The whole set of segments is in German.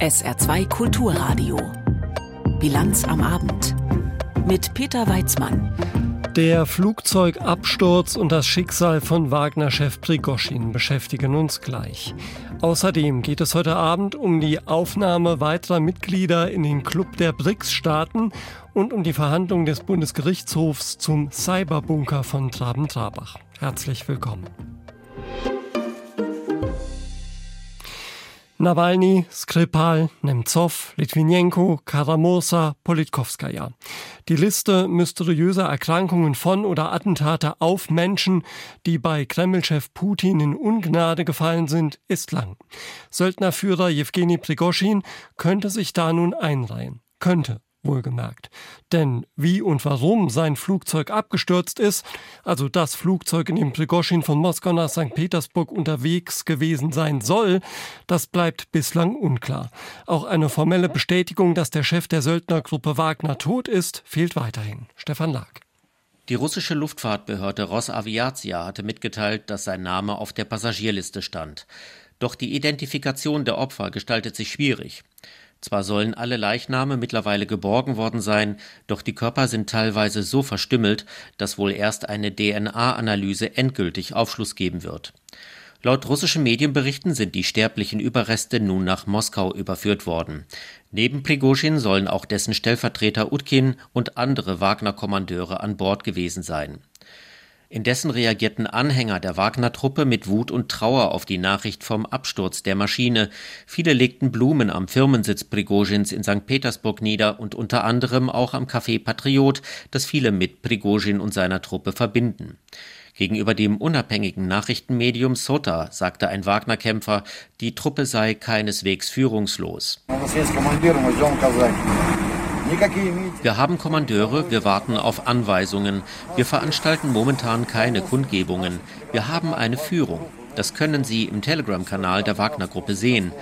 SR2 Kulturradio. Bilanz am Abend. Mit Peter Weizmann. Der Flugzeugabsturz und das Schicksal von Wagner-Chef Prigoschin beschäftigen uns gleich. Außerdem geht es heute Abend um die Aufnahme weiterer Mitglieder in den Club der BRICS-Staaten und um die Verhandlungen des Bundesgerichtshofs zum Cyberbunker von Traben-Trabach. Herzlich willkommen. Nawalny, Skripal, Nemtsov, Litvinenko, Karamosa, Politkovskaya. Die Liste mysteriöser Erkrankungen von oder Attentate auf Menschen, die bei Kremlchef Putin in Ungnade gefallen sind, ist lang. Söldnerführer Jewgeni Prigoschin könnte sich da nun einreihen. Könnte wohlgemerkt. Denn wie und warum sein Flugzeug abgestürzt ist, also das Flugzeug, in dem Prigoschin von Moskau nach St. Petersburg unterwegs gewesen sein soll, das bleibt bislang unklar. Auch eine formelle Bestätigung, dass der Chef der Söldnergruppe Wagner tot ist, fehlt weiterhin. Stefan Lag. Die russische Luftfahrtbehörde Rosaviatia hatte mitgeteilt, dass sein Name auf der Passagierliste stand. Doch die Identifikation der Opfer gestaltet sich schwierig. Zwar sollen alle Leichname mittlerweile geborgen worden sein, doch die Körper sind teilweise so verstümmelt, dass wohl erst eine DNA-Analyse endgültig Aufschluss geben wird. Laut russischen Medienberichten sind die sterblichen Überreste nun nach Moskau überführt worden. Neben Prigozhin sollen auch dessen Stellvertreter Utkin und andere Wagner-Kommandeure an Bord gewesen sein. Indessen reagierten Anhänger der Wagner-Truppe mit Wut und Trauer auf die Nachricht vom Absturz der Maschine. Viele legten Blumen am Firmensitz Prigozhins in St. Petersburg nieder und unter anderem auch am Café Patriot, das viele mit Prigozhin und seiner Truppe verbinden. Gegenüber dem unabhängigen Nachrichtenmedium Sota sagte ein Wagner-Kämpfer, die Truppe sei keineswegs führungslos. Wir haben Kommandeure, wir warten auf Anweisungen. Wir veranstalten momentan keine Kundgebungen. Wir haben eine Führung. Das können Sie im Telegram-Kanal der Wagner-Gruppe sehen.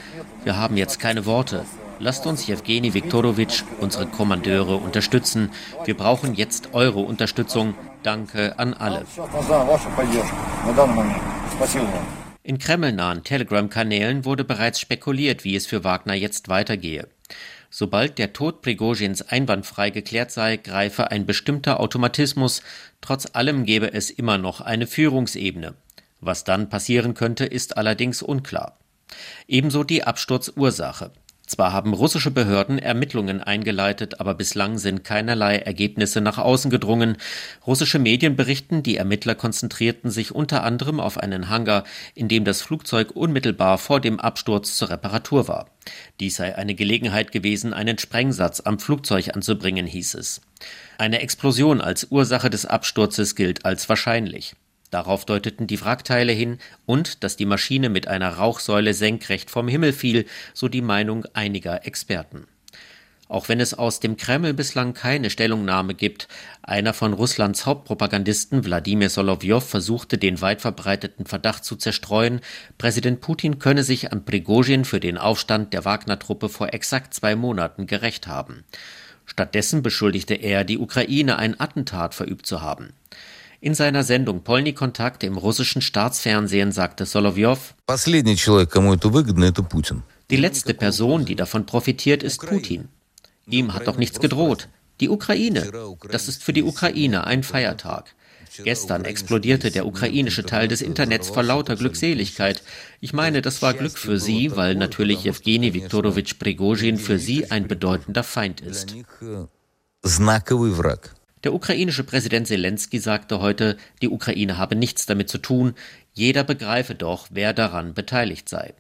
Wir haben jetzt keine Worte. Lasst uns Jewgeni Viktorowitsch, unsere Kommandeure, unterstützen. Wir brauchen jetzt eure Unterstützung. Danke an alle. In kremlnahen Telegram-Kanälen wurde bereits spekuliert, wie es für Wagner jetzt weitergehe. Sobald der Tod Prigozhins einwandfrei geklärt sei, greife ein bestimmter Automatismus, trotz allem gebe es immer noch eine Führungsebene. Was dann passieren könnte, ist allerdings unklar. Ebenso die Absturzursache. Zwar haben russische Behörden Ermittlungen eingeleitet, aber bislang sind keinerlei Ergebnisse nach außen gedrungen. Russische Medien berichten, die Ermittler konzentrierten sich unter anderem auf einen Hangar, in dem das Flugzeug unmittelbar vor dem Absturz zur Reparatur war. Dies sei eine Gelegenheit gewesen, einen Sprengsatz am Flugzeug anzubringen, hieß es. Eine Explosion als Ursache des Absturzes gilt als wahrscheinlich. Darauf deuteten die Wrackteile hin und dass die Maschine mit einer Rauchsäule senkrecht vom Himmel fiel, so die Meinung einiger Experten. Auch wenn es aus dem Kreml bislang keine Stellungnahme gibt, einer von Russlands Hauptpropagandisten Wladimir Solowjow versuchte den weit verbreiteten Verdacht zu zerstreuen, Präsident Putin könne sich an Prigozhin für den Aufstand der Wagner-Truppe vor exakt zwei Monaten gerecht haben. Stattdessen beschuldigte er die Ukraine, ein Attentat verübt zu haben. In seiner Sendung Polny Kontakt im russischen Staatsfernsehen sagte Solowjow, die letzte Person, die davon profitiert, ist Putin. Ihm hat doch nichts gedroht. Die Ukraine. Das ist für die Ukraine ein Feiertag. Gestern explodierte der ukrainische Teil des Internets vor lauter Glückseligkeit. Ich meine, das war Glück für sie, weil natürlich Jewgeni Viktorowitsch Prigozhin für sie ein bedeutender Feind ist. Der ukrainische Präsident Zelensky sagte heute, die Ukraine habe nichts damit zu tun, jeder begreife doch, wer daran beteiligt sei.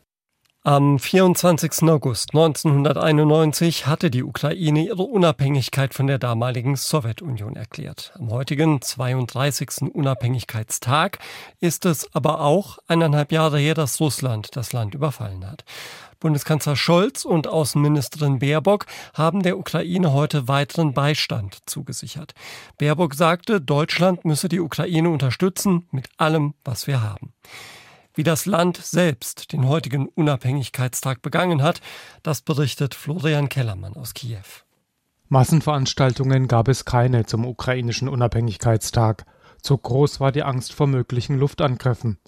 Am 24. August 1991 hatte die Ukraine ihre Unabhängigkeit von der damaligen Sowjetunion erklärt. Am heutigen 32. Unabhängigkeitstag ist es aber auch eineinhalb Jahre her, dass Russland das Land überfallen hat. Bundeskanzler Scholz und Außenministerin Baerbock haben der Ukraine heute weiteren Beistand zugesichert. Baerbock sagte, Deutschland müsse die Ukraine unterstützen mit allem, was wir haben. Wie das Land selbst den heutigen Unabhängigkeitstag begangen hat, das berichtet Florian Kellermann aus Kiew. Massenveranstaltungen gab es keine zum ukrainischen Unabhängigkeitstag. Zu groß war die Angst vor möglichen Luftangriffen.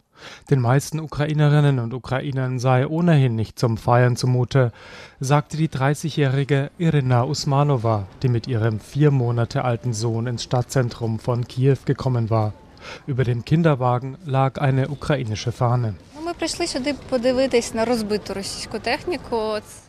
Den meisten Ukrainerinnen und Ukrainern sei ohnehin nicht zum Feiern zumute, sagte die 30-jährige Irina Usmanova, die mit ihrem vier Monate alten Sohn ins Stadtzentrum von Kiew gekommen war. Über dem Kinderwagen lag eine ukrainische Fahne.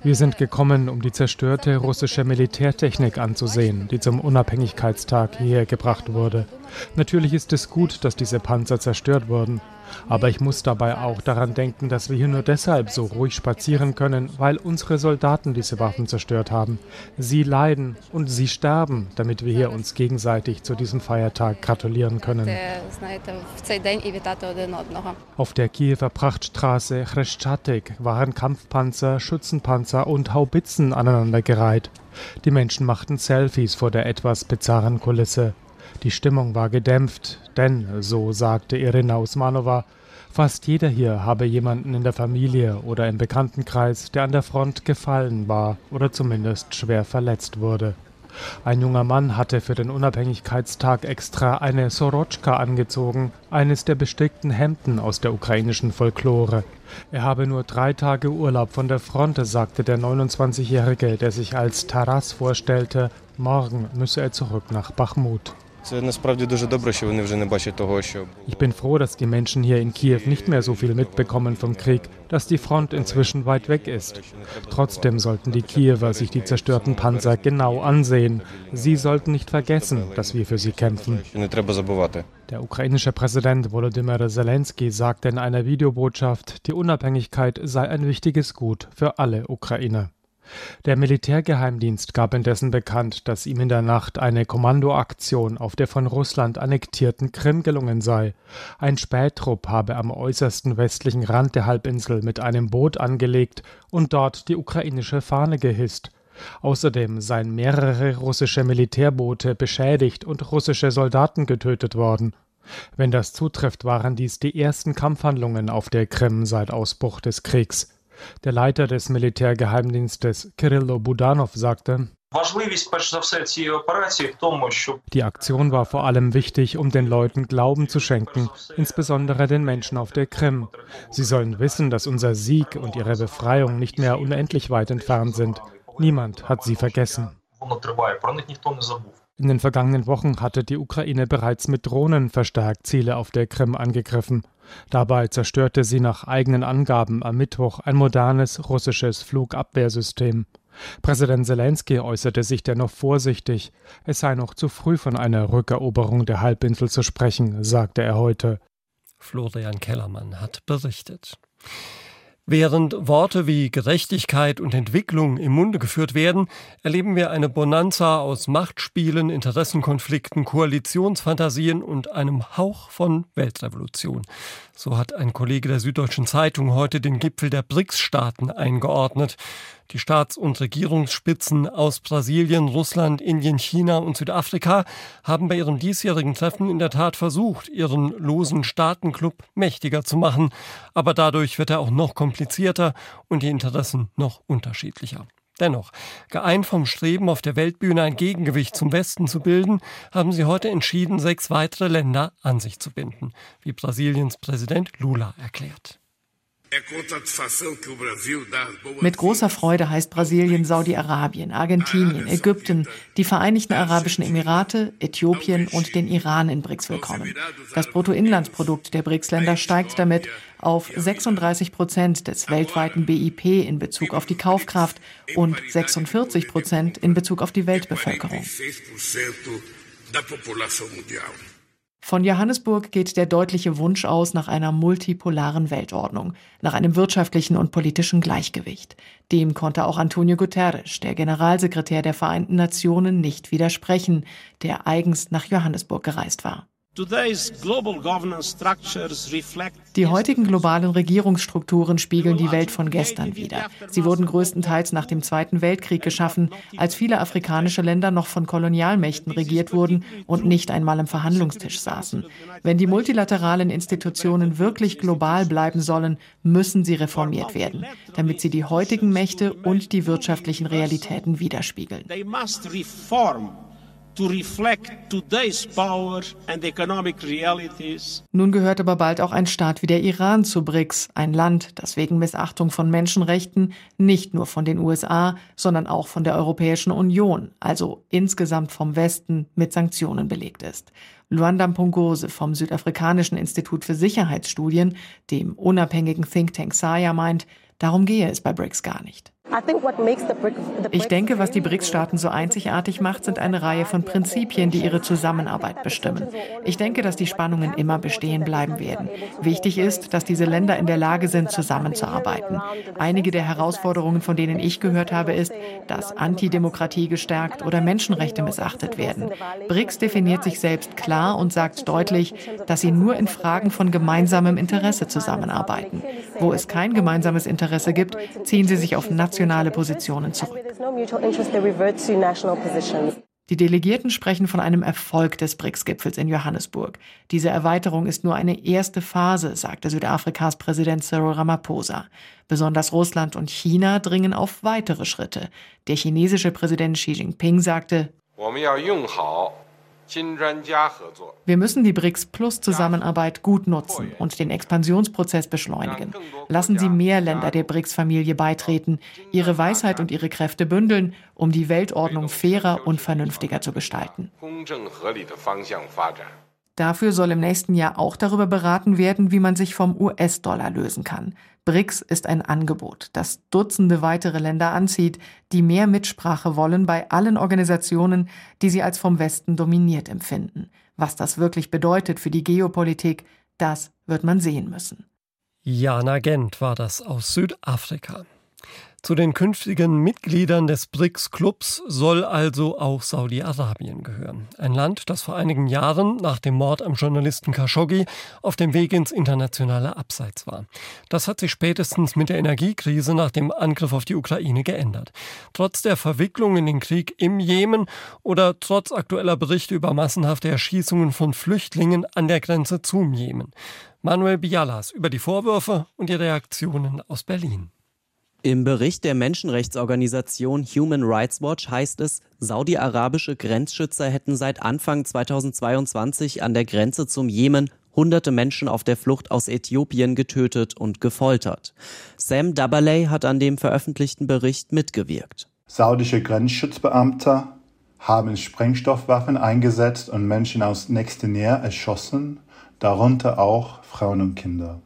Wir sind gekommen, um die zerstörte russische Militärtechnik anzusehen, die zum Unabhängigkeitstag hierher gebracht wurde. Natürlich ist es gut, dass diese Panzer zerstört wurden. Aber ich muss dabei auch daran denken, dass wir hier nur deshalb so ruhig spazieren können, weil unsere Soldaten diese Waffen zerstört haben. Sie leiden und sie sterben, damit wir hier uns gegenseitig zu diesem Feiertag gratulieren können. Auf der Kiewer Prachtstraße Chreszchatyk waren Kampfpanzer, Schützenpanzer und Haubitzen aneinandergereiht. Die Menschen machten Selfies vor der etwas bizarren Kulisse. Die Stimmung war gedämpft, denn, so sagte Irina Usmanova, fast jeder hier habe jemanden in der Familie oder im Bekanntenkreis, der an der Front gefallen war oder zumindest schwer verletzt wurde. Ein junger Mann hatte für den Unabhängigkeitstag extra eine Sorotschka angezogen, eines der bestickten Hemden aus der ukrainischen Folklore. Er habe nur drei Tage Urlaub von der Front, sagte der 29-Jährige, der sich als Taras vorstellte. Morgen müsse er zurück nach Bachmut. Ich bin froh, dass die Menschen hier in Kiew nicht mehr so viel mitbekommen vom Krieg, dass die Front inzwischen weit weg ist. Trotzdem sollten die Kiewer sich die zerstörten Panzer genau ansehen. Sie sollten nicht vergessen, dass wir für sie kämpfen. Der ukrainische Präsident Volodymyr Zelensky sagte in einer Videobotschaft, die Unabhängigkeit sei ein wichtiges Gut für alle Ukrainer. Der Militärgeheimdienst gab indessen bekannt, dass ihm in der Nacht eine Kommandoaktion auf der von Russland annektierten Krim gelungen sei. Ein Spähtrupp habe am äußersten westlichen Rand der Halbinsel mit einem Boot angelegt und dort die ukrainische Fahne gehisst. Außerdem seien mehrere russische Militärboote beschädigt und russische Soldaten getötet worden. Wenn das zutrifft, waren dies die ersten Kampfhandlungen auf der Krim seit Ausbruch des Kriegs. Der Leiter des Militärgeheimdienstes Kirillo Budanov sagte, die Aktion war vor allem wichtig, um den Leuten Glauben zu schenken, insbesondere den Menschen auf der Krim. Sie sollen wissen, dass unser Sieg und ihre Befreiung nicht mehr unendlich weit entfernt sind. Niemand hat sie vergessen. In den vergangenen Wochen hatte die Ukraine bereits mit Drohnen verstärkt Ziele auf der Krim angegriffen. Dabei zerstörte sie nach eigenen Angaben am Mittwoch ein modernes russisches Flugabwehrsystem. Präsident Zelensky äußerte sich dennoch vorsichtig. Es sei noch zu früh von einer Rückeroberung der Halbinsel zu sprechen, sagte er heute. Florian Kellermann hat berichtet. Während Worte wie Gerechtigkeit und Entwicklung im Munde geführt werden, erleben wir eine Bonanza aus Machtspielen, Interessenkonflikten, Koalitionsfantasien und einem Hauch von Weltrevolution. So hat ein Kollege der Süddeutschen Zeitung heute den Gipfel der BRICS-Staaten eingeordnet. Die Staats- und Regierungsspitzen aus Brasilien, Russland, Indien, China und Südafrika haben bei ihrem diesjährigen Treffen in der Tat versucht, ihren losen Staatenclub mächtiger zu machen. Aber dadurch wird er auch noch komplizierter und die Interessen noch unterschiedlicher. Dennoch, geeint vom Streben auf der Weltbühne ein Gegengewicht zum Westen zu bilden, haben sie heute entschieden, sechs weitere Länder an sich zu binden, wie Brasiliens Präsident Lula erklärt. Mit großer Freude heißt Brasilien Saudi-Arabien, Argentinien, Ägypten, die Vereinigten Arabischen Emirate, Äthiopien und den Iran in BRICS willkommen. Das Bruttoinlandsprodukt der BRICS-Länder steigt damit auf 36 Prozent des weltweiten BIP in Bezug auf die Kaufkraft und 46 Prozent in Bezug auf die Weltbevölkerung. Von Johannesburg geht der deutliche Wunsch aus nach einer multipolaren Weltordnung, nach einem wirtschaftlichen und politischen Gleichgewicht. Dem konnte auch Antonio Guterres, der Generalsekretär der Vereinten Nationen, nicht widersprechen, der eigens nach Johannesburg gereist war. Die heutigen globalen Regierungsstrukturen spiegeln die Welt von gestern wider. Sie wurden größtenteils nach dem Zweiten Weltkrieg geschaffen, als viele afrikanische Länder noch von Kolonialmächten regiert wurden und nicht einmal am Verhandlungstisch saßen. Wenn die multilateralen Institutionen wirklich global bleiben sollen, müssen sie reformiert werden, damit sie die heutigen Mächte und die wirtschaftlichen Realitäten widerspiegeln Nun gehört aber bald auch ein Staat wie der Iran zu BRICS, ein Land, das wegen Missachtung von Menschenrechten nicht nur von den USA, sondern auch von der Europäischen Union, also insgesamt vom Westen, mit Sanktionen belegt ist. Luanda Mpongose vom Südafrikanischen Institut für Sicherheitsstudien, dem unabhängigen Think Tank SAYA, meint, darum gehe es bei BRICS gar nicht. Ich denke, was die BRICS-Staaten so einzigartig macht, sind eine Reihe von Prinzipien, die ihre Zusammenarbeit bestimmen. Ich denke, dass die Spannungen immer bestehen bleiben werden. Wichtig ist, dass diese Länder in der Lage sind, zusammenzuarbeiten. Einige der Herausforderungen, von denen ich gehört habe, ist, dass Antidemokratie gestärkt oder Menschenrechte missachtet werden. BRICS definiert sich selbst klar und sagt deutlich, dass sie nur in Fragen von gemeinsamem Interesse zusammenarbeiten. Wo es kein gemeinsames Interesse gibt, ziehen sie sich auf nationale nationale Positionen zurück. Die Delegierten sprechen von einem Erfolg des BRICS-Gipfels in Johannesburg. Diese Erweiterung ist nur eine erste Phase, sagte Südafrikas Präsident Cyril Ramaphosa. Besonders Russland und China dringen auf weitere Schritte. Der chinesische Präsident Xi Jinping sagte, wir müssen die BRICS-Plus-Zusammenarbeit gut nutzen und den Expansionsprozess beschleunigen. Lassen Sie mehr Länder der BRICS-Familie beitreten, ihre Weisheit und ihre Kräfte bündeln, um die Weltordnung fairer und vernünftiger zu gestalten. Dafür soll im nächsten Jahr auch darüber beraten werden, wie man sich vom US-Dollar lösen kann. BRICS ist ein Angebot, das Dutzende weitere Länder anzieht, die mehr Mitsprache wollen bei allen Organisationen, die sie als vom Westen dominiert empfinden. Was das wirklich bedeutet für die Geopolitik, das wird man sehen müssen. Jana Gent war das aus Südafrika. Zu den künftigen Mitgliedern des BRICS-Clubs soll also auch Saudi-Arabien gehören. Ein Land, das vor einigen Jahren nach dem Mord am Journalisten Khashoggi auf dem Weg ins internationale Abseits war. Das hat sich spätestens mit der Energiekrise nach dem Angriff auf die Ukraine geändert. Trotz der Verwicklung in den Krieg im Jemen oder trotz aktueller Berichte über massenhafte Erschießungen von Flüchtlingen an der Grenze zum Jemen. Manuel Bialas über die Vorwürfe und die Reaktionen aus Berlin. Im Bericht der Menschenrechtsorganisation Human Rights Watch heißt es, saudi-arabische Grenzschützer hätten seit Anfang 2022 an der Grenze zum Jemen hunderte Menschen auf der Flucht aus Äthiopien getötet und gefoltert. Sam Dabaley hat an dem veröffentlichten Bericht mitgewirkt. Saudische Grenzschutzbeamte haben Sprengstoffwaffen eingesetzt und Menschen aus nächster Nähe erschossen, darunter auch Frauen und Kinder.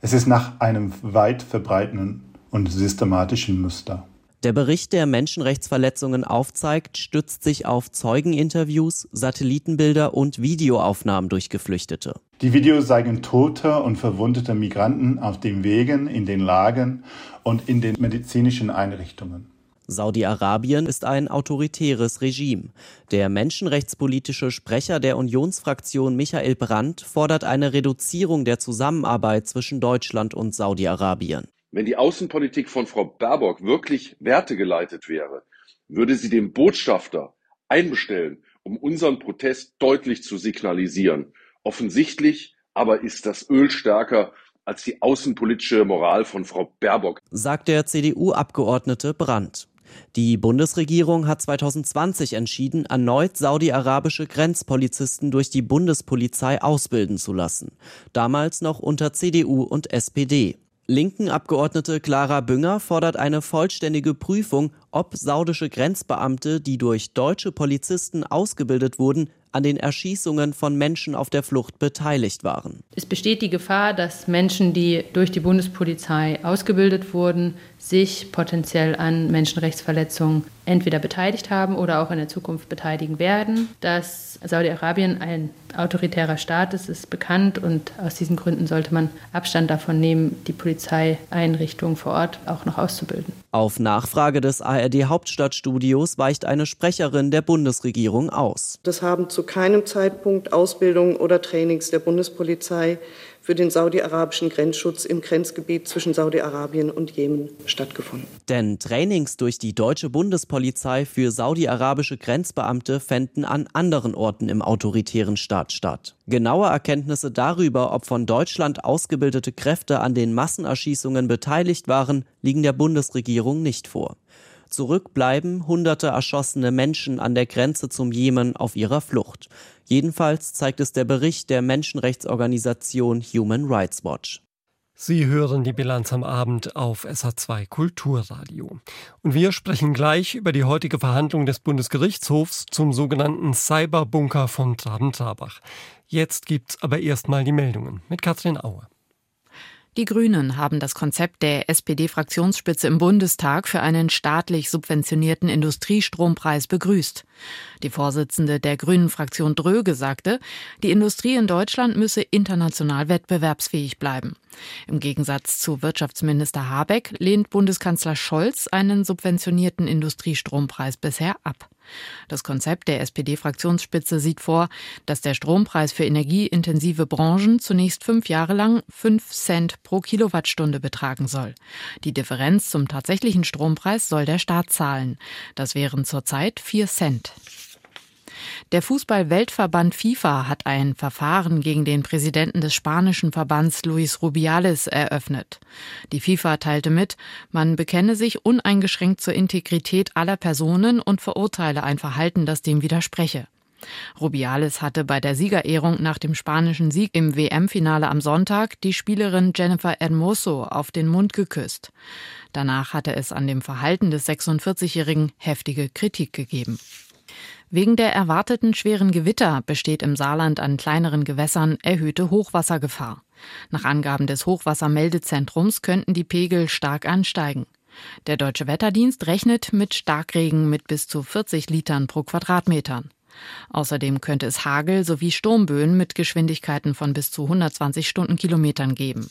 Es ist nach einem weit verbreiteten und systematischen Muster. Der Bericht, der Menschenrechtsverletzungen aufzeigt, stützt sich auf Zeugeninterviews, Satellitenbilder und Videoaufnahmen durch Geflüchtete. Die Videos zeigen tote und verwundete Migranten auf den Wegen, in den Lagern und in den medizinischen Einrichtungen. Saudi-Arabien ist ein autoritäres Regime. Der menschenrechtspolitische Sprecher der Unionsfraktion Michael Brandt fordert eine Reduzierung der Zusammenarbeit zwischen Deutschland und Saudi-Arabien. Wenn die Außenpolitik von Frau Baerbock wirklich wertegeleitet wäre, würde sie den Botschafter einbestellen, um unseren Protest deutlich zu signalisieren. Offensichtlich aber ist das Öl stärker als die außenpolitische Moral von Frau Baerbock, sagt der CDU-Abgeordnete Brandt. Die Bundesregierung hat 2020 entschieden, erneut saudi-arabische Grenzpolizisten durch die Bundespolizei ausbilden zu lassen. Damals noch unter CDU und SPD. Linken Abgeordnete Clara Bünger fordert eine vollständige Prüfung, ob saudische Grenzbeamte, die durch deutsche Polizisten ausgebildet wurden, an den Erschießungen von Menschen auf der Flucht beteiligt waren. Es besteht die Gefahr, dass Menschen, die durch die Bundespolizei ausgebildet wurden, sich potenziell an Menschenrechtsverletzungen entweder beteiligt haben oder auch in der Zukunft beteiligen werden. Dass Saudi-Arabien ein autoritärer Staat ist, ist bekannt und aus diesen Gründen sollte man Abstand davon nehmen, die Polizeieinrichtungen vor Ort auch noch auszubilden. Auf Nachfrage des ARD Hauptstadtstudios weicht eine Sprecherin der Bundesregierung aus. Das haben zu keinem Zeitpunkt Ausbildung oder Trainings der Bundespolizei für den saudi-arabischen Grenzschutz im Grenzgebiet zwischen Saudi-Arabien und Jemen stattgefunden. Denn Trainings durch die deutsche Bundespolizei für saudi-arabische Grenzbeamte fänden an anderen Orten im autoritären Staat statt. Genaue Erkenntnisse darüber, ob von Deutschland ausgebildete Kräfte an den Massenerschießungen beteiligt waren, liegen der Bundesregierung nicht vor. Zurück bleiben hunderte erschossene Menschen an der Grenze zum Jemen auf ihrer Flucht. Jedenfalls zeigt es der Bericht der Menschenrechtsorganisation Human Rights Watch. Sie hören die Bilanz am Abend auf SA2 Kulturradio. Und wir sprechen gleich über die heutige Verhandlung des Bundesgerichtshofs zum sogenannten Cyberbunker von Traben-Trabach. Jetzt gibt's aber erstmal die Meldungen mit Katrin Auer. Die Grünen haben das Konzept der SPD-Fraktionsspitze im Bundestag für einen staatlich subventionierten Industriestrompreis begrüßt. Die Vorsitzende der Grünen-Fraktion Dröge sagte, die Industrie in Deutschland müsse international wettbewerbsfähig bleiben. Im Gegensatz zu Wirtschaftsminister Habeck lehnt Bundeskanzler Scholz einen subventionierten Industriestrompreis bisher ab. Das Konzept der SPD-Fraktionsspitze sieht vor, dass der Strompreis für energieintensive Branchen zunächst fünf Jahre lang fünf Cent pro Kilowattstunde betragen soll. Die Differenz zum tatsächlichen Strompreis soll der Staat zahlen. Das wären zurzeit vier Cent. Der Fußball-Weltverband FIFA hat ein Verfahren gegen den Präsidenten des spanischen Verbands Luis Rubiales eröffnet. Die FIFA teilte mit, man bekenne sich uneingeschränkt zur Integrität aller Personen und verurteile ein Verhalten, das dem widerspreche. Rubiales hatte bei der Siegerehrung nach dem spanischen Sieg im WM-Finale am Sonntag die Spielerin Jennifer Hermoso auf den Mund geküsst. Danach hatte es an dem Verhalten des 46-Jährigen heftige Kritik gegeben. Wegen der erwarteten schweren Gewitter besteht im Saarland an kleineren Gewässern erhöhte Hochwassergefahr. Nach Angaben des Hochwassermeldezentrums könnten die Pegel stark ansteigen. Der Deutsche Wetterdienst rechnet mit Starkregen mit bis zu 40 Litern pro Quadratmeter. Außerdem könnte es Hagel sowie Sturmböen mit Geschwindigkeiten von bis zu 120 Stundenkilometern geben.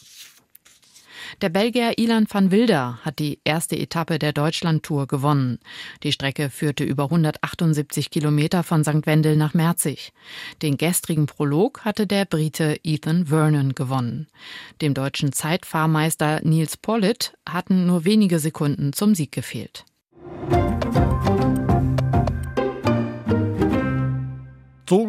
Der Belgier Ilan van Wilder hat die erste Etappe der Deutschlandtour gewonnen. Die Strecke führte über 178 Kilometer von St. Wendel nach Merzig. Den gestrigen Prolog hatte der Brite Ethan Vernon gewonnen. Dem deutschen Zeitfahrmeister Niels Pollitt hatten nur wenige Sekunden zum Sieg gefehlt.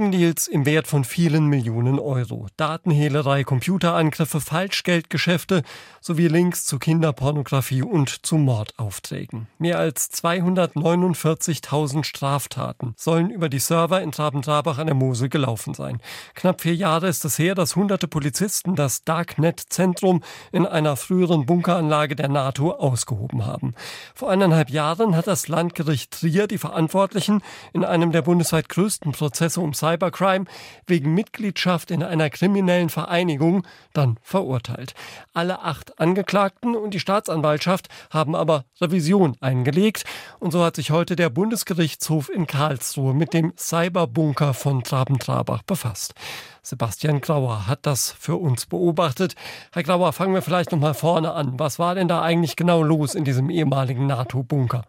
Drogendeals im Wert von vielen Millionen Euro, Datenhehlerei, Computerangriffe, Falschgeldgeschäfte sowie Links zu Kinderpornografie und zu Mordaufträgen. Mehr als 249.000 Straftaten sollen über die Server in Traben-Trabach an der Mosel gelaufen sein. Knapp vier Jahre ist es her, dass hunderte Polizisten das Darknet-Zentrum in einer früheren Bunkeranlage der NATO ausgehoben haben. Vor eineinhalb Jahren hat das Landgericht Trier die Verantwortlichen in einem der bundesweit größten Prozesse um Cybercrime wegen Mitgliedschaft in einer kriminellen Vereinigung dann verurteilt. Alle acht Angeklagten und die Staatsanwaltschaft haben aber Revision eingelegt und so hat sich heute der Bundesgerichtshof in Karlsruhe mit dem Cyberbunker von Traben-Trabach befasst. Sebastian Grauer hat das für uns beobachtet. Herr Grauer, fangen wir vielleicht noch mal vorne an. Was war denn da eigentlich genau los in diesem ehemaligen NATO-Bunker?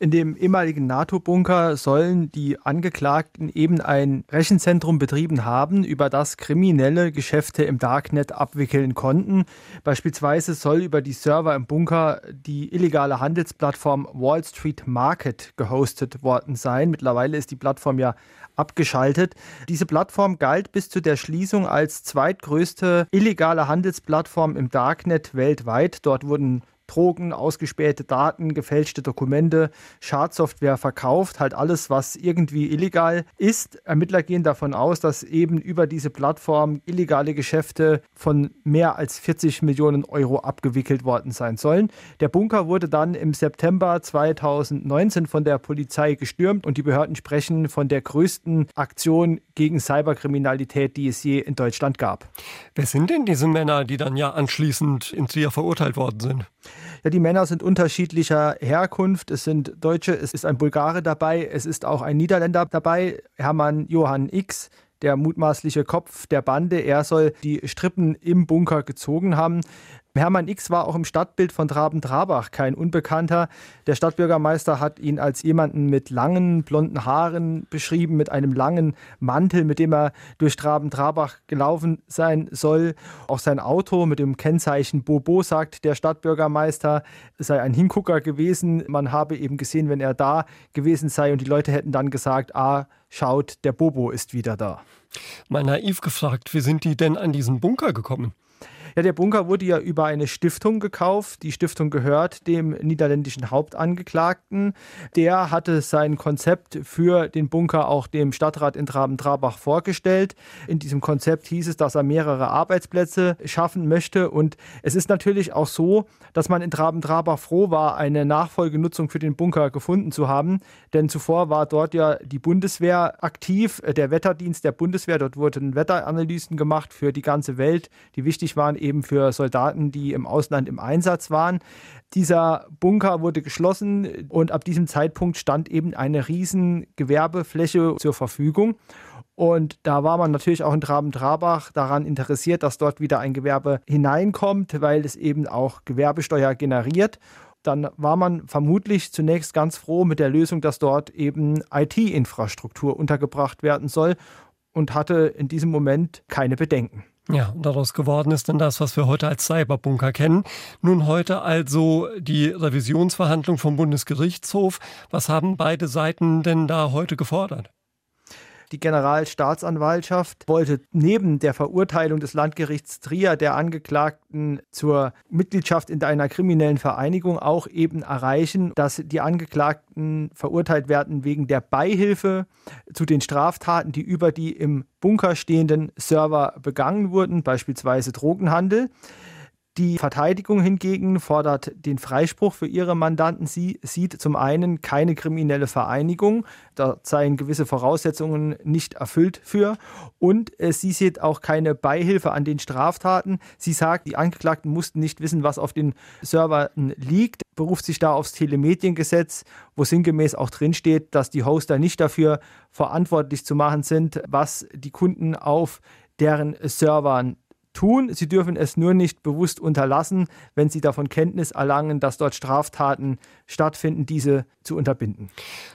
In dem ehemaligen NATO-Bunker sollen die Angeklagten eben ein Rechenzentrum betrieben haben, über das kriminelle Geschäfte im Darknet abwickeln konnten. Beispielsweise soll über die Server im Bunker die illegale Handelsplattform Wall Street Market gehostet worden sein. Mittlerweile ist die Plattform ja abgeschaltet. Diese Plattform galt bis zu der Schließung als zweitgrößte illegale Handelsplattform im Darknet weltweit. Dort wurden Drogen, ausgespähte Daten, gefälschte Dokumente, Schadsoftware verkauft, halt alles, was irgendwie illegal ist. Ermittler gehen davon aus, dass eben über diese Plattform illegale Geschäfte von mehr als 40 Millionen Euro abgewickelt worden sein sollen. Der Bunker wurde dann im September 2019 von der Polizei gestürmt und die Behörden sprechen von der größten Aktion gegen Cyberkriminalität, die es je in Deutschland gab. Wer sind denn diese Männer, die dann ja anschließend in Trier verurteilt worden sind? Ja, die Männer sind unterschiedlicher Herkunft. Es sind Deutsche, es ist ein Bulgare dabei, es ist auch ein Niederländer dabei, Hermann Johann X, der mutmaßliche Kopf der Bande. Er soll die Strippen im Bunker gezogen haben. Hermann X war auch im Stadtbild von Traben-Trabach kein Unbekannter. Der Stadtbürgermeister hat ihn als jemanden mit langen blonden Haaren beschrieben, mit einem langen Mantel, mit dem er durch Traben-Trabach gelaufen sein soll. Auch sein Auto mit dem Kennzeichen Bobo, sagt der Stadtbürgermeister, sei ein Hingucker gewesen. Man habe eben gesehen, wenn er da gewesen sei und die Leute hätten dann gesagt, ah, schaut, der Bobo ist wieder da. Mal naiv gefragt, wie sind die denn an diesen Bunker gekommen? Ja, der Bunker wurde ja über eine Stiftung gekauft. Die Stiftung gehört dem niederländischen Hauptangeklagten. Der hatte sein Konzept für den Bunker auch dem Stadtrat in Traben-Trabach vorgestellt. In diesem Konzept hieß es, dass er mehrere Arbeitsplätze schaffen möchte. Und es ist natürlich auch so, dass man in Traben-Trabach froh war, eine Nachfolgenutzung für den Bunker gefunden zu haben. Denn zuvor war dort ja die Bundeswehr aktiv, der Wetterdienst der Bundeswehr. Dort wurden Wetteranalysen gemacht für die ganze Welt, die wichtig waren eben für Soldaten, die im Ausland im Einsatz waren. Dieser Bunker wurde geschlossen und ab diesem Zeitpunkt stand eben eine riesen Gewerbefläche zur Verfügung. Und da war man natürlich auch in Traben-Trabach daran interessiert, dass dort wieder ein Gewerbe hineinkommt, weil es eben auch Gewerbesteuer generiert. Dann war man vermutlich zunächst ganz froh mit der Lösung, dass dort eben IT-Infrastruktur untergebracht werden soll und hatte in diesem Moment keine Bedenken. Ja, daraus geworden ist dann das, was wir heute als Cyberbunker kennen. Nun heute also die Revisionsverhandlung vom Bundesgerichtshof. Was haben beide Seiten denn da heute gefordert? Die Generalstaatsanwaltschaft wollte neben der Verurteilung des Landgerichts Trier der Angeklagten zur Mitgliedschaft in einer kriminellen Vereinigung auch eben erreichen, dass die Angeklagten verurteilt werden wegen der Beihilfe zu den Straftaten, die über die im Bunker stehenden Server begangen wurden, beispielsweise Drogenhandel. Die Verteidigung hingegen fordert den Freispruch für ihre Mandanten. Sie sieht zum einen keine kriminelle Vereinigung, da seien gewisse Voraussetzungen nicht erfüllt für. Und äh, sie sieht auch keine Beihilfe an den Straftaten. Sie sagt, die Angeklagten mussten nicht wissen, was auf den Servern liegt, beruft sich da aufs Telemediengesetz, wo sinngemäß auch drinsteht, dass die Hoster nicht dafür verantwortlich zu machen sind, was die Kunden auf deren Servern tun. Sie dürfen es nur nicht bewusst unterlassen, wenn sie davon Kenntnis erlangen, dass dort Straftaten stattfinden, diese zu unterbinden.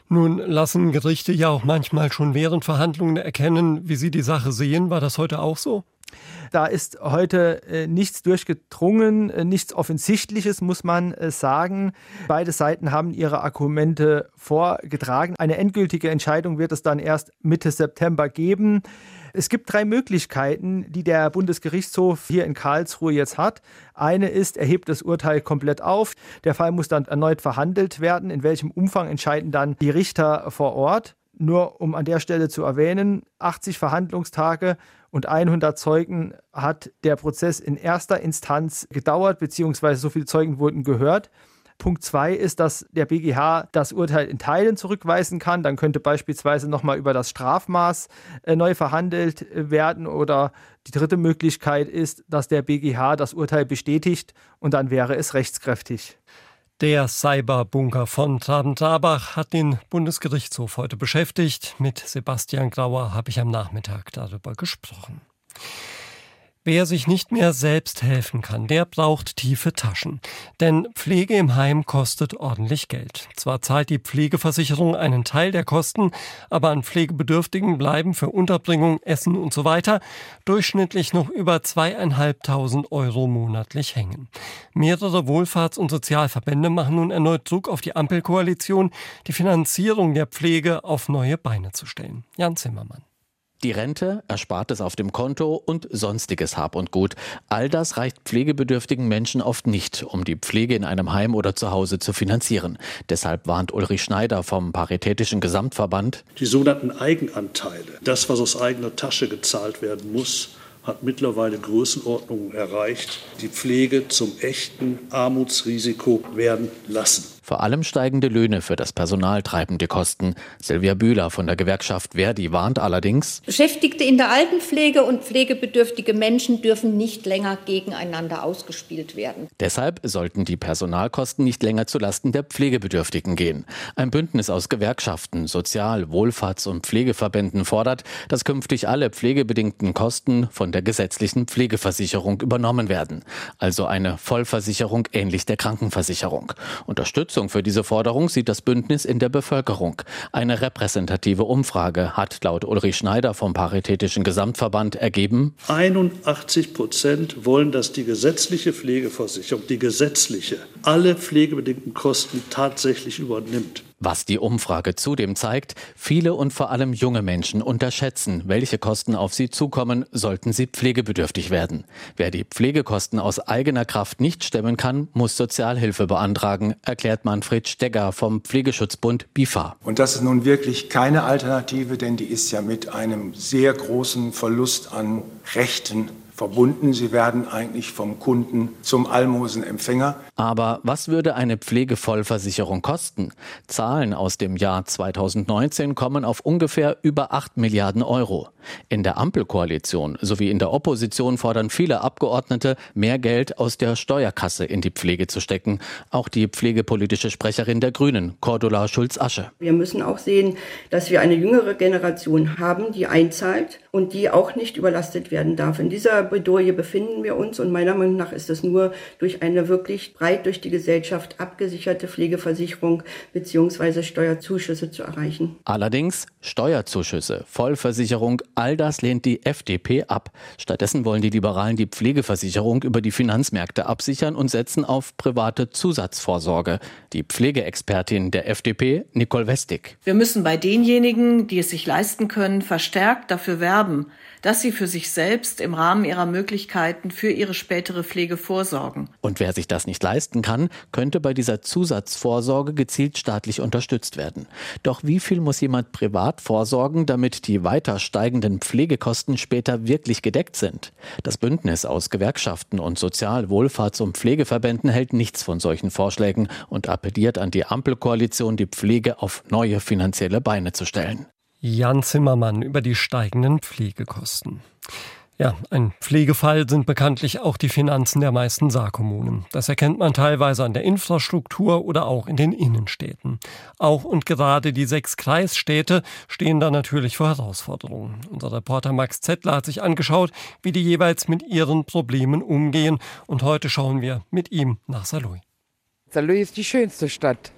Nun lassen Gerichte ja auch manchmal schon während Verhandlungen erkennen, wie sie die Sache sehen. War das heute auch so? Da ist heute äh, nichts durchgedrungen, äh, nichts Offensichtliches, muss man äh, sagen. Beide Seiten haben ihre Argumente vorgetragen. Eine endgültige Entscheidung wird es dann erst Mitte September geben. Es gibt drei Möglichkeiten, die der Bundesgerichtshof hier in Karlsruhe jetzt hat. Eine ist, er hebt das Urteil komplett auf. Der Fall muss dann erneut verhandelt werden. In welchem Umfang entscheiden dann die Richter vor Ort? Nur um an der Stelle zu erwähnen, 80 Verhandlungstage und 100 Zeugen hat der Prozess in erster Instanz gedauert, beziehungsweise so viele Zeugen wurden gehört. Punkt zwei ist, dass der BGH das Urteil in Teilen zurückweisen kann. Dann könnte beispielsweise nochmal über das Strafmaß äh, neu verhandelt äh, werden. Oder die dritte Möglichkeit ist, dass der BGH das Urteil bestätigt und dann wäre es rechtskräftig. Der Cyberbunker von Traben-Trabach hat den Bundesgerichtshof heute beschäftigt. Mit Sebastian Grauer habe ich am Nachmittag darüber gesprochen. Wer sich nicht mehr selbst helfen kann, der braucht tiefe Taschen. Denn Pflege im Heim kostet ordentlich Geld. Zwar zahlt die Pflegeversicherung einen Teil der Kosten, aber an Pflegebedürftigen bleiben für Unterbringung, Essen und so weiter durchschnittlich noch über zweieinhalbtausend Euro monatlich hängen. Mehrere Wohlfahrts- und Sozialverbände machen nun erneut Druck auf die Ampelkoalition, die Finanzierung der Pflege auf neue Beine zu stellen. Jan Zimmermann. Die Rente, Erspartes auf dem Konto und sonstiges Hab und Gut. All das reicht pflegebedürftigen Menschen oft nicht, um die Pflege in einem Heim oder zu Hause zu finanzieren. Deshalb warnt Ulrich Schneider vom Paritätischen Gesamtverband. Die sogenannten Eigenanteile, das, was aus eigener Tasche gezahlt werden muss, hat mittlerweile Größenordnungen erreicht, die Pflege zum echten Armutsrisiko werden lassen. Vor allem steigende Löhne für das Personal treiben die Kosten. Silvia Bühler von der Gewerkschaft Verdi warnt allerdings, Beschäftigte in der Altenpflege und pflegebedürftige Menschen dürfen nicht länger gegeneinander ausgespielt werden. Deshalb sollten die Personalkosten nicht länger zulasten der Pflegebedürftigen gehen. Ein Bündnis aus Gewerkschaften, Sozial-, Wohlfahrts- und Pflegeverbänden fordert, dass künftig alle pflegebedingten Kosten von der gesetzlichen Pflegeversicherung übernommen werden. Also eine Vollversicherung ähnlich der Krankenversicherung. Unterstützung für diese Forderung sieht das Bündnis in der Bevölkerung. Eine repräsentative Umfrage hat laut Ulrich Schneider vom Paritätischen Gesamtverband ergeben, 81 Prozent wollen, dass die gesetzliche Pflegeversicherung, die gesetzliche, alle pflegebedingten Kosten tatsächlich übernimmt. Was die Umfrage zudem zeigt, viele und vor allem junge Menschen unterschätzen, welche Kosten auf sie zukommen, sollten sie pflegebedürftig werden. Wer die Pflegekosten aus eigener Kraft nicht stemmen kann, muss Sozialhilfe beantragen, erklärt Manfred Stegger vom Pflegeschutzbund BIFA. Und das ist nun wirklich keine Alternative, denn die ist ja mit einem sehr großen Verlust an Rechten verbunden. Sie werden eigentlich vom Kunden zum Almosenempfänger. Aber was würde eine Pflegevollversicherung kosten? Zahlen aus dem Jahr 2019 kommen auf ungefähr über 8 Milliarden Euro. In der Ampelkoalition sowie in der Opposition fordern viele Abgeordnete, mehr Geld aus der Steuerkasse in die Pflege zu stecken. Auch die pflegepolitische Sprecherin der Grünen, Cordula Schulz-Asche. Wir müssen auch sehen, dass wir eine jüngere Generation haben, die einzahlt und die auch nicht überlastet werden darf. In dieser Bredouille befinden wir uns und meiner Meinung nach ist es nur durch eine wirklich breit durch die Gesellschaft abgesicherte Pflegeversicherung bzw. Steuerzuschüsse zu erreichen. Allerdings Steuerzuschüsse, Vollversicherung, all das lehnt die FDP ab. Stattdessen wollen die Liberalen die Pflegeversicherung über die Finanzmärkte absichern und setzen auf private Zusatzvorsorge. Die Pflegeexpertin der FDP, Nicole Westig. Wir müssen bei denjenigen, die es sich leisten können, verstärkt dafür werben, dass sie für sich selbst im Rahmen ihrer Möglichkeiten für ihre spätere Pflege vorsorgen. Und wer sich das nicht leisten kann, könnte bei dieser Zusatzvorsorge gezielt staatlich unterstützt werden. Doch wie viel muss jemand privat vorsorgen, damit die weiter steigenden Pflegekosten später wirklich gedeckt sind? Das Bündnis aus Gewerkschaften und Sozial-, Wohlfahrts- und Pflegeverbänden hält nichts von solchen Vorschlägen und appelliert an die Ampelkoalition, die Pflege auf neue finanzielle Beine zu stellen. Jan Zimmermann über die steigenden Pflegekosten. Ja, ein Pflegefall sind bekanntlich auch die Finanzen der meisten Saarkommunen. Das erkennt man teilweise an der Infrastruktur oder auch in den Innenstädten. Auch und gerade die sechs Kreisstädte stehen da natürlich vor Herausforderungen. Unser Reporter Max Zettler hat sich angeschaut, wie die jeweils mit ihren Problemen umgehen. Und heute schauen wir mit ihm nach Saarlouis. Saarlouis ist die schönste Stadt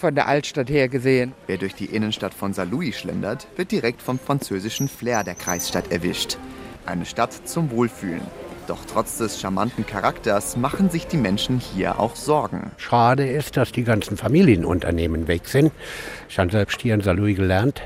von der Altstadt her gesehen. Wer durch die Innenstadt von Saint-Louis schlendert, wird direkt vom französischen Flair der Kreisstadt erwischt. Eine Stadt zum Wohlfühlen. Doch trotz des charmanten Charakters machen sich die Menschen hier auch Sorgen. Schade ist, dass die ganzen Familienunternehmen weg sind. Ich habe selbst hier in Saint-Louis gelernt.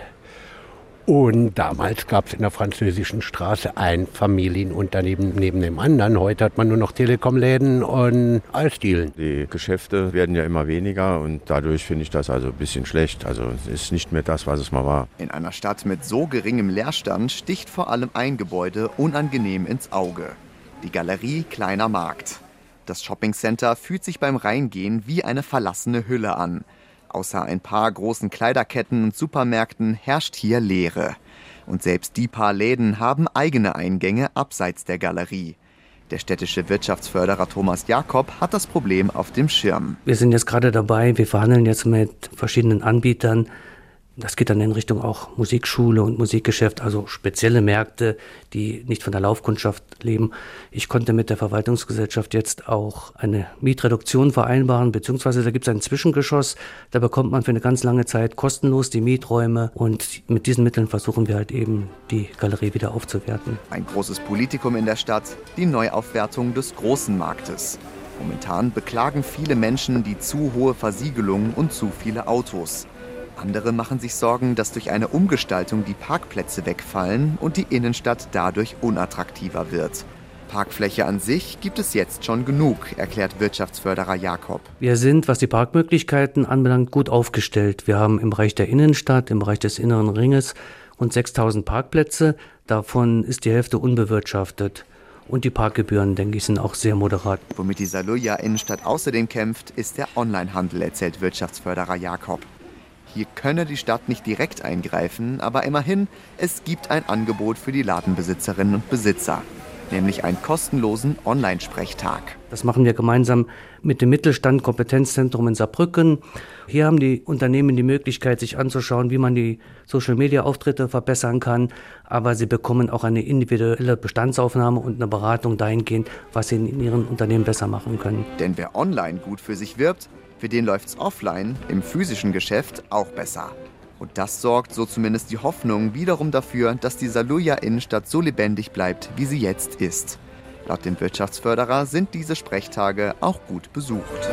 Und damals gab es in der französischen Straße ein Familienunternehmen neben dem anderen. Heute hat man nur noch Telekomläden und Eisdielen. Die Geschäfte werden ja immer weniger und dadurch finde ich das also ein bisschen schlecht. Also es ist nicht mehr das, was es mal war. In einer Stadt mit so geringem Leerstand sticht vor allem ein Gebäude unangenehm ins Auge. Die Galerie Kleiner Markt. Das Shoppingcenter fühlt sich beim Reingehen wie eine verlassene Hülle an. Außer ein paar großen Kleiderketten und Supermärkten herrscht hier Leere. Und selbst die paar Läden haben eigene Eingänge abseits der Galerie. Der städtische Wirtschaftsförderer Thomas Jakob hat das Problem auf dem Schirm. Wir sind jetzt gerade dabei, wir verhandeln jetzt mit verschiedenen Anbietern, das geht dann in Richtung auch Musikschule und Musikgeschäft, also spezielle Märkte, die nicht von der Laufkundschaft leben. Ich konnte mit der Verwaltungsgesellschaft jetzt auch eine Mietreduktion vereinbaren, beziehungsweise da gibt es ein Zwischengeschoss, da bekommt man für eine ganz lange Zeit kostenlos die Mieträume und mit diesen Mitteln versuchen wir halt eben die Galerie wieder aufzuwerten. Ein großes Politikum in der Stadt, die Neuaufwertung des großen Marktes. Momentan beklagen viele Menschen die zu hohe Versiegelung und zu viele Autos. Andere machen sich Sorgen, dass durch eine Umgestaltung die Parkplätze wegfallen und die Innenstadt dadurch unattraktiver wird. Parkfläche an sich gibt es jetzt schon genug, erklärt Wirtschaftsförderer Jakob. Wir sind, was die Parkmöglichkeiten anbelangt, gut aufgestellt. Wir haben im Bereich der Innenstadt, im Bereich des inneren Ringes rund 6000 Parkplätze. Davon ist die Hälfte unbewirtschaftet. Und die Parkgebühren, denke ich, sind auch sehr moderat. Womit die Saluja Innenstadt außerdem kämpft, ist der Onlinehandel, erzählt Wirtschaftsförderer Jakob. Hier könne die Stadt nicht direkt eingreifen, aber immerhin, es gibt ein Angebot für die Ladenbesitzerinnen und Besitzer, nämlich einen kostenlosen Online-Sprechtag. Das machen wir gemeinsam mit dem Mittelstand Kompetenzzentrum in Saarbrücken. Hier haben die Unternehmen die Möglichkeit, sich anzuschauen, wie man die Social-Media-Auftritte verbessern kann, aber sie bekommen auch eine individuelle Bestandsaufnahme und eine Beratung dahingehend, was sie in ihren Unternehmen besser machen können. Denn wer online gut für sich wirbt, für den läuft's offline, im physischen Geschäft, auch besser. Und das sorgt, so zumindest die Hoffnung, wiederum dafür, dass die Saluja Innenstadt so lebendig bleibt, wie sie jetzt ist. Laut dem Wirtschaftsförderer sind diese Sprechtage auch gut besucht.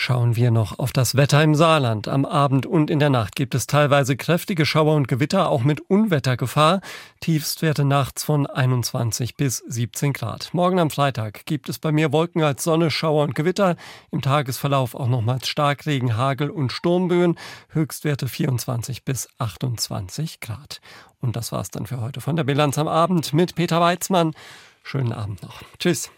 Schauen wir noch auf das Wetter im Saarland. Am Abend und in der Nacht gibt es teilweise kräftige Schauer und Gewitter, auch mit Unwettergefahr. Tiefstwerte nachts von 21 bis 17 Grad. Morgen am Freitag gibt es bei mir Wolken als Sonne, Schauer und Gewitter. Im Tagesverlauf auch nochmals Starkregen, Hagel und Sturmböen. Höchstwerte 24 bis 28 Grad. Und das war's dann für heute von der Bilanz am Abend mit Peter Weizmann. Schönen Abend noch. Tschüss.